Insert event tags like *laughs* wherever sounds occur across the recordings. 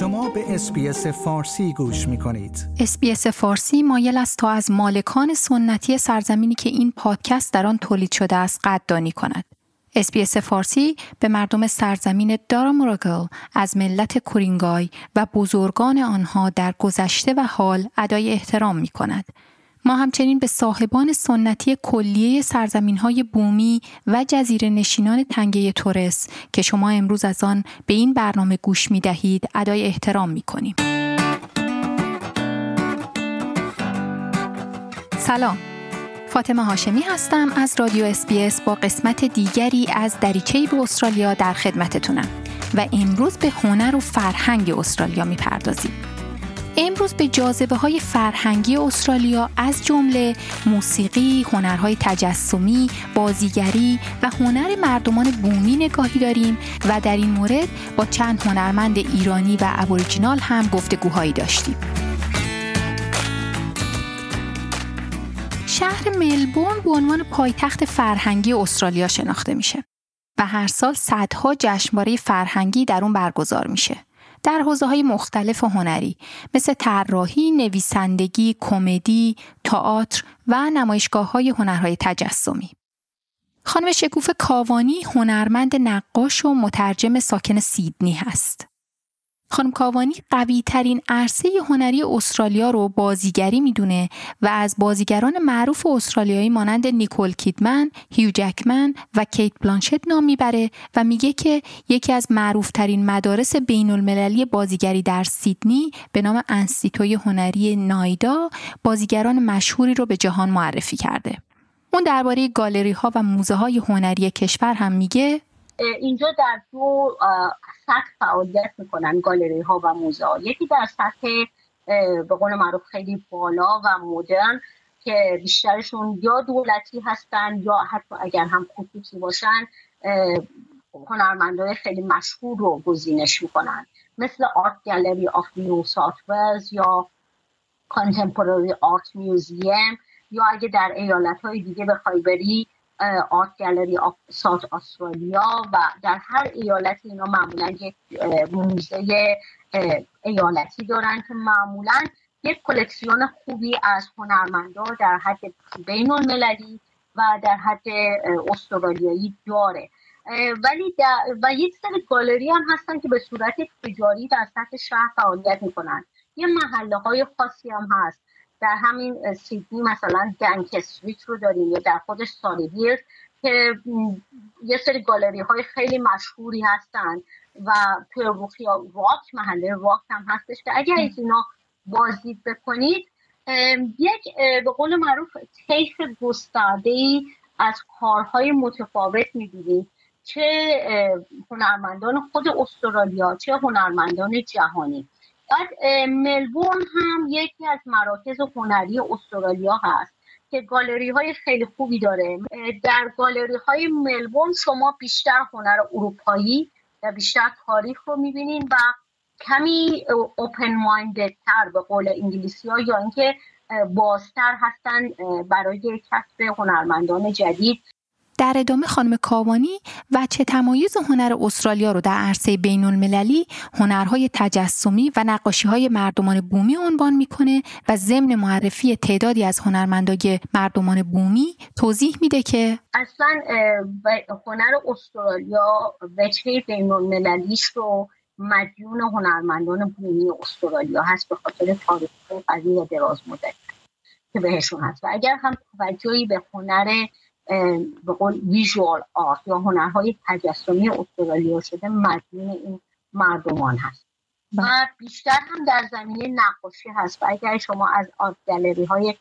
شما به SBS فارسی گوش می کنید. SBS فارسی مایل است تا از مالکان سنتی سرزمینی که این پادکست در آن تولید شده است قدردانی کند. SBS فارسی به مردم سرزمین داراموراگل از ملت کورینگای و بزرگان آنها در گذشته و حال ادای احترام می کند. ما همچنین به صاحبان سنتی کلیه سرزمین های بومی و جزیره نشینان تنگه تورس که شما امروز از آن به این برنامه گوش می دهید ادای احترام می کنیم. سلام فاطمه هاشمی هستم از رادیو اسپیس با قسمت دیگری از دریچه به استرالیا در خدمتتونم و امروز به هنر و فرهنگ استرالیا می‌پردازیم. امروز به جاذبه های فرهنگی استرالیا از جمله موسیقی، هنرهای تجسمی، بازیگری و هنر مردمان بومی نگاهی داریم و در این مورد با چند هنرمند ایرانی و ابوریجینال هم گفتگوهایی داشتیم. شهر ملبورن به عنوان پایتخت فرهنگی استرالیا شناخته میشه و هر سال صدها جشنواره فرهنگی در اون برگزار میشه. در حوزه های مختلف و هنری مثل طراحی، نویسندگی، کمدی، تئاتر و نمایشگاه های هنرهای تجسمی. خانم شکوف کاوانی هنرمند نقاش و مترجم ساکن سیدنی هست. خانم کاوانی قوی ترین عرصه هنری استرالیا رو بازیگری می‌دونه و از بازیگران معروف استرالیایی مانند نیکول کیدمن، هیو جکمن و کیت بلانشت نام می‌بره و میگه که یکی از معروف ترین مدارس بین المللی بازیگری در سیدنی به نام انستیتوی هنری نایدا بازیگران مشهوری رو به جهان معرفی کرده. اون درباره گالری ها و موزه های هنری کشور هم میگه اینجا در دو سطح فعالیت می‌کنن گالری ها و موزه یکی در سطح به قول معروف خیلی بالا و مدرن که بیشترشون یا دولتی هستن یا حتی اگر هم خصوصی باشن هنرمندای خیلی مشهور رو گزینش می‌کنن. مثل Art Gallery of New South یا Contemporary Art Museum یا اگه در ایالت های دیگه بخوای بری Art Gallery of South Australia و در هر ایالتی اینا معمولا یک موزه ایالتی دارن که معمولا یک کلکسیون خوبی از هنرمندا در حد بین المللی و در حد استرالیایی داره. ولی و یک سری گالری هم هستن که به صورت تجاری در سطح شهر فعالیت می‌کنن. یه محله های خاصی هم هست. در همین سیدنی مثلا گنگ استریت رو داریم یا در خودش سالی که یه سری گالری های خیلی مشهوری هستن و توی روخیا راک محله راک هم هستش که اگر از اینا بازدید بکنید یک به قول معروف طیف گسترده ای از کارهای متفاوت می‌بینید چه هنرمندان خود استرالیا چه هنرمندان جهانی. بعد ملبورن هم یکی از مراکز هنری استرالیا هست که گالری های خیلی خوبی داره. در گالری های ملبورن شما بیشتر هنر اروپایی و بیشتر تاریخ رو می‌بینین و کمی اوپن مایندد تر به قول انگلیسی ها یا اینکه بازتر هستن برای کسب هنرمندان جدید. در ادامه خانم کاوانی و چه تمایز هنر استرالیا رو در عرصه بین المللی هنرهای تجسمی و نقاشی های مردمان بومی عنوان می‌کنه و ضمن معرفی تعدادی از هنرمندای مردمان بومی توضیح میده که اصلا هنر استرالیا وجهه بین المللیش رو مدیون هنرمندان بومی استرالیا هست به خاطر تاریخ قوی و دراز مدت که بهشون هست. و اگر هم توجهی به هنر به قول ویژوال آرت یا هنرهای تجسمی استرالیا شده مدیون این مردمان هست. و بیشتر هم در زمینه نقاشی هست و اگر شما از آرت گلری های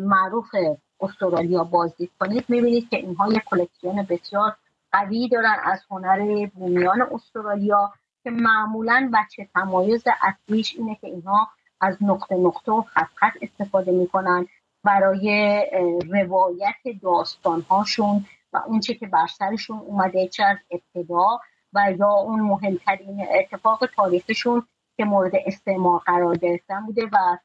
معروف استرالیا بازدید کنید می‌بینید که اینها یک کلکسیون بسیار قوی دارن از هنر بومیان استرالیا که معمولا بچه تمایز اصلیش اینه که اینها از نقطه نقطه و خط خط استفاده می‌کنن. برای روایت داستانهاشون و اونچه که بر سرشون اومده چه از ابتدا و یا اون مهمترین اتفاق تاریخشون که مورد استعمار قرار گرفتن بوده و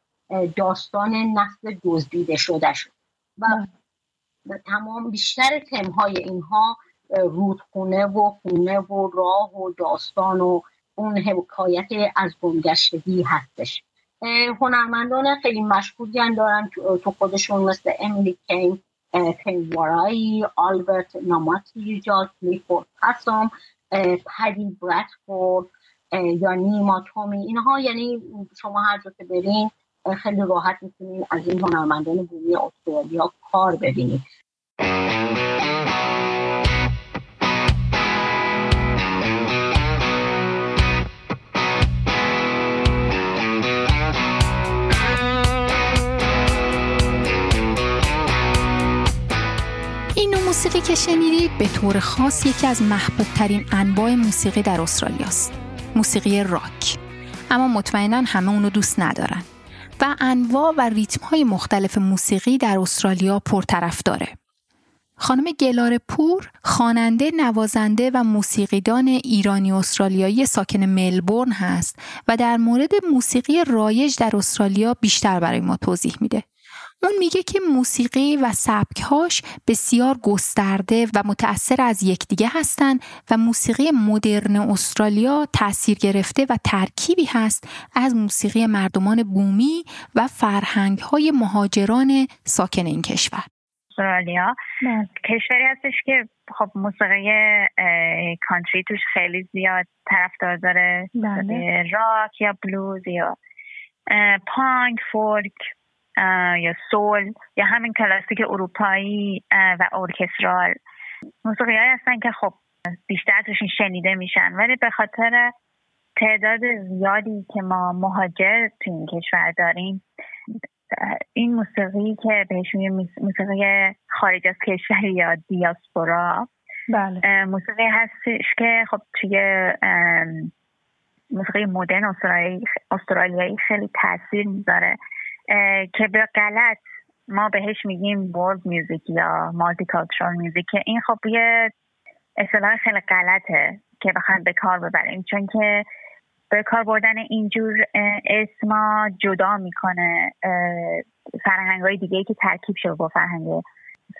داستان نسل دزدیده شده شد و تمام بیشتر تمهای اینها رودخونه و خونه و راه و داستان و اون حکایت از گمگشتگی هستش. هنرمندان خیلی مشهوری هم دارن تو خودشون مثل امیلی کین وارایی آلبرت ناماتی جاز لیفورد پسوم پدی برتفورد یا نیما تومی اینها یعنی شما هر جا که برین خیلی راحت می‌تونید از این هنرمندان بومی استرالیا کار ببینید. موسیقی که شنیدید به طور خاص یکی از محبوب ترین انواع موسیقی در استرالیا است. موسیقی راک. اما مطمئنا همه اونو دوست ندارن. و انواع و ریتم های مختلف موسیقی در استرالیا پرطرف داره. خانم گلار پور خواننده نوازنده و موسیقیدان ایرانی استرالیایی ساکن ملبورن هست و در مورد موسیقی رایج در استرالیا بیشتر برای ما توضیح میده. اون میگه که موسیقی و سبکهاش بسیار گسترده و متأثر از یکدیگه هستند و موسیقی مدرن استرالیا تاثیر گرفته و ترکیبی هست از موسیقی مردمان بومی و فرهنگ های مهاجران ساکن این کشور استرالیا بله. کشوری هستش که خب موسیقی کانتری توش خیلی زیاد طرفدار داره بله. راک یا بلوز یا پانک فولک یا سول یا همین کلاسیک اروپایی و ارکسترال موسیقی های هستن که خب بیشتر توشین شنیده میشن ولی به خاطر تعداد زیادی که ما مهاجر تو این کشور داریم این موسیقی که بهشون موسیقی خارج از کشور *laughs* یا دیاسپورا بله. موسیقی هستش که خب توی موسیقی مدرن استرالیایی خیلی تاثیر می‌ذاره که به غلط ما بهش میگیم ورلد میوزیک یا مالتی کالچرال میوزیک که این خب یه اصطلاح خیلی غلطه که بخوایم به کار ببریم. چون که به کار بردن اینجور اسما جدا می‌کنه فرهنگ های دیگه که ترکیب شده با فرهنگ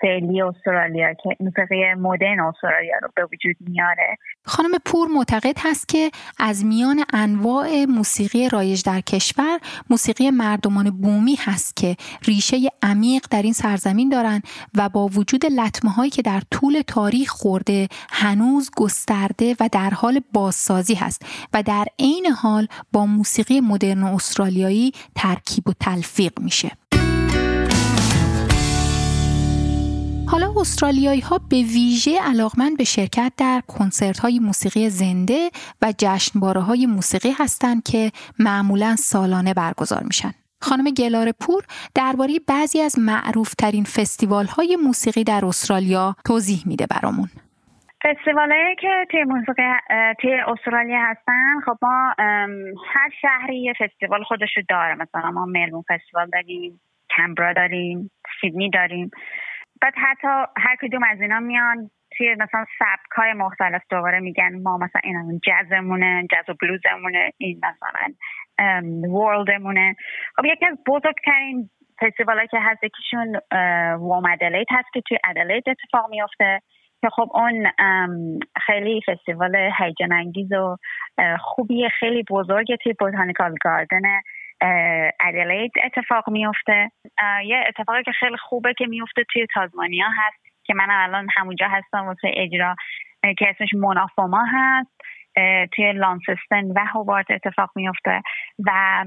فعلی استرالیا که موسیقی مدرن استرالیا رو به وجود میاره. خانم پور معتقد هست که از میان انواع موسیقی رایج در کشور موسیقی مردمان بومی هست که ریشه عمیق در این سرزمین دارند و با وجود لطمه هایی که در طول تاریخ خورده هنوز گسترده و در حال بازسازی هست و در عین حال با موسیقی مدرن استرالیایی ترکیب و تلفیق میشه. حالا استرالیایی ها به ویژه علاقمند به شرکت در کنسرت های موسیقی زنده و جشنواره های موسیقی هستند که معمولا سالانه برگزار میشن. خانم گلار پور درباره بعضی از معروف ترین فستیوال های موسیقی در استرالیا توضیح میده برامون. فستیوال که توی موسیقی توی استرالیا هستن خب ما هر شهری یه فستیوال خودشو داره مثلا ما ملبون فستیوال داریم کمبرا داریم سیدنی داریم بعد حتی هر کدوم از اینا میان توی مثلا سبک های مختلف دوباره میگن ما مثلا این جزمونه جز و بلوزمونه این مثلا ورلدمونه خب یکی از بزرگترین فستیوال که هست یکیشون وام ادلید هست که توی ادلید اتفاق میفته که خب اون خیلی فستیوال هیجان انگیز و خوبی خیلی بزرگه توی بوتانیکال گاردن ادلید اتفاق میفته یه اتفاقی که خیلی خوبه که میفته توی تازمانیا هست که من الان همونجا هستم واسه اجرا که اسمش منافوما هست. توی لانسستن و هوبارت اتفاق میفته و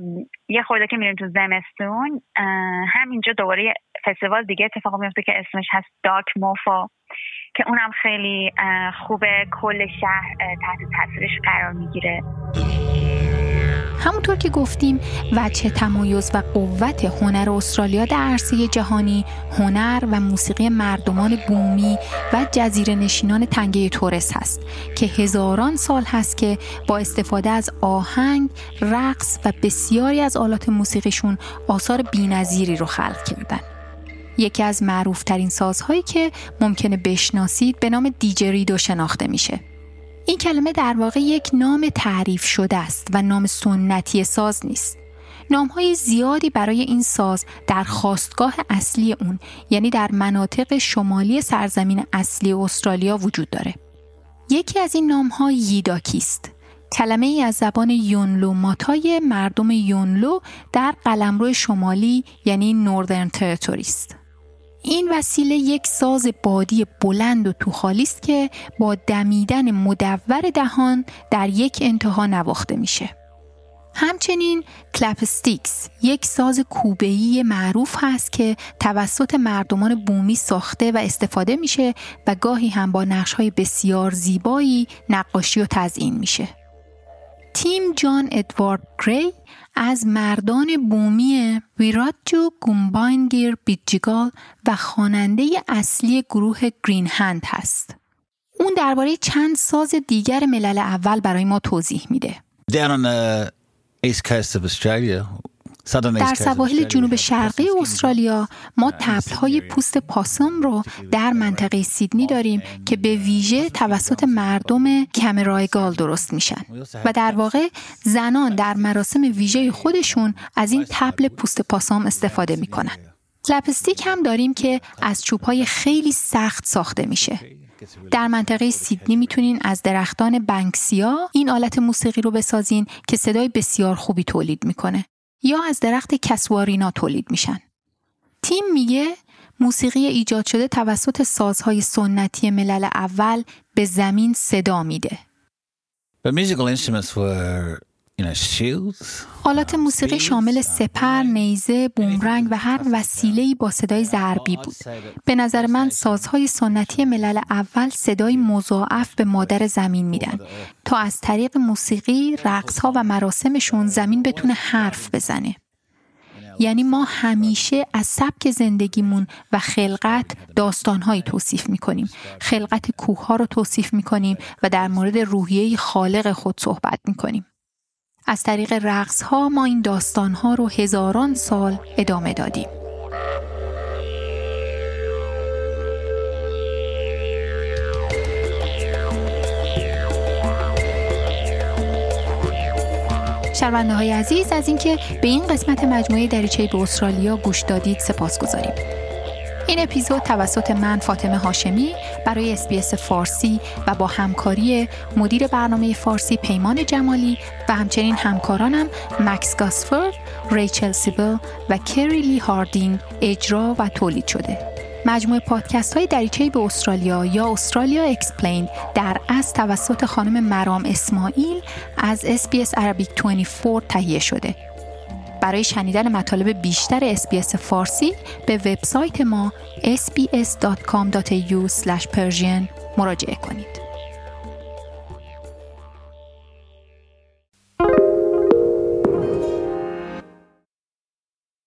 یه خورده که میریم تو زمستون همینجا دوباره فستیوال دیگه اتفاق میفته که اسمش هست داک موفا که اونم خیلی خوبه. کل شهر تحت تاثیرش قرار می‌گیره. همونطور که گفتیم وجه تمایز و قوت هنر استرالیا در عرصه جهانی هنر و موسیقی مردمان بومی و جزیره نشینان تنگه تورس هست که هزاران سال هست که با استفاده از آهنگ، رقص و بسیاری از آلات موسیقیشون آثار بینظیری رو خلق کردن. یکی از معروفترین سازهایی که ممکنه بشناسید به نام دیجریدو شناخته میشه. این کلمه در واقع یک نام تعریف شده است و نام سنتی ساز نیست. های زیادی برای این ساز در خواستگاه اصلی اون یعنی در مناطق شمالی سرزمین اصلی استرالیا وجود داره. یکی از این نام ها ییداکی است کلمه ای از زبان یونلو ماتای مردم یونلو در قلمرو شمالی یعنی نوردرن تریتوری است. این وسیله یک ساز بادی بلند و توخالی است که با دمیدن مدور دهان در یک انتها نواخته میشه. همچنین clapsticks یک ساز کوبه‌ای معروف هست که توسط مردمان بومی ساخته و استفاده میشه و گاهی هم با نقش‌های بسیار زیبایی نقاشی و تزیین میشه. تیم جان ادوارد گری از مردان بومی ویراجو گومباینگیر بیجیگال و خواننده اصلی گروه گرین هند هست. اون درباره چند ساز دیگر ملل اول برای ما توضیح میده. در سواحل جنوب شرقی استرالیا ما های پوست پاسم رو در منطقه سیدنی داریم که به ویژه توسط مردم کمرایگال درست میشن. و در واقع زنان در مراسم ویژه خودشون از این تبل پوست پاسم استفاده می‌کنن. لپستیک هم داریم که از های خیلی سخت ساخته میشه. در منطقه سیدنی می‌تونین از درختان بنکسیا این آلت موسیقی رو بسازین که صدای بسیار خوبی تولید می‌کنه. یا از درخت کسوارینا تولید میشن. تیم میگه موسیقی ایجاد شده توسط سازهای سنتی ملل اول به زمین صدا میده. آلات موسیقی شامل سپر، نیزه، بومرنگ و هر وسیله‌ای با صدای ضربی بود. به نظر من سازهای سنتی ملل اول صدای مضاعف به مادر زمین میدن. تا از طریق موسیقی، رقصها و مراسمشون زمین بتونه حرف بزنه. یعنی ما همیشه از سبک زندگیمون و خلقت داستانهایی توصیف می‌کنیم. خلقت کوه ها رو توصیف می‌کنیم و در مورد روحیه خالق خود صحبت می‌کنیم. از طریق رقص ها ما این داستان ها رو هزاران سال ادامه دادیم. شنونده های عزیز از اینکه به این قسمت مجموعه دریچه به استرالیا گوش دادید سپاس گذاریم. این اپیزود توسط من فاطمه هاشمی برای SBS فارسی و با همکاری مدیر برنامه فارسی پیمان جمالی و همچنین همکارانم مکس گاسفر، ریچل سیبل و کری لی هاردینگ اجرا و تولید شده. مجموعه پادکست های دریچه به استرالیا یا Australia Explained از توسط خانم مرام اسماعیل از SBS Arabic 24 تهیه شده برای شنیدن مطالب بیشتر اسپیس فارسی به وبسایت ما sbs.com.au/persian مراجعه کنید.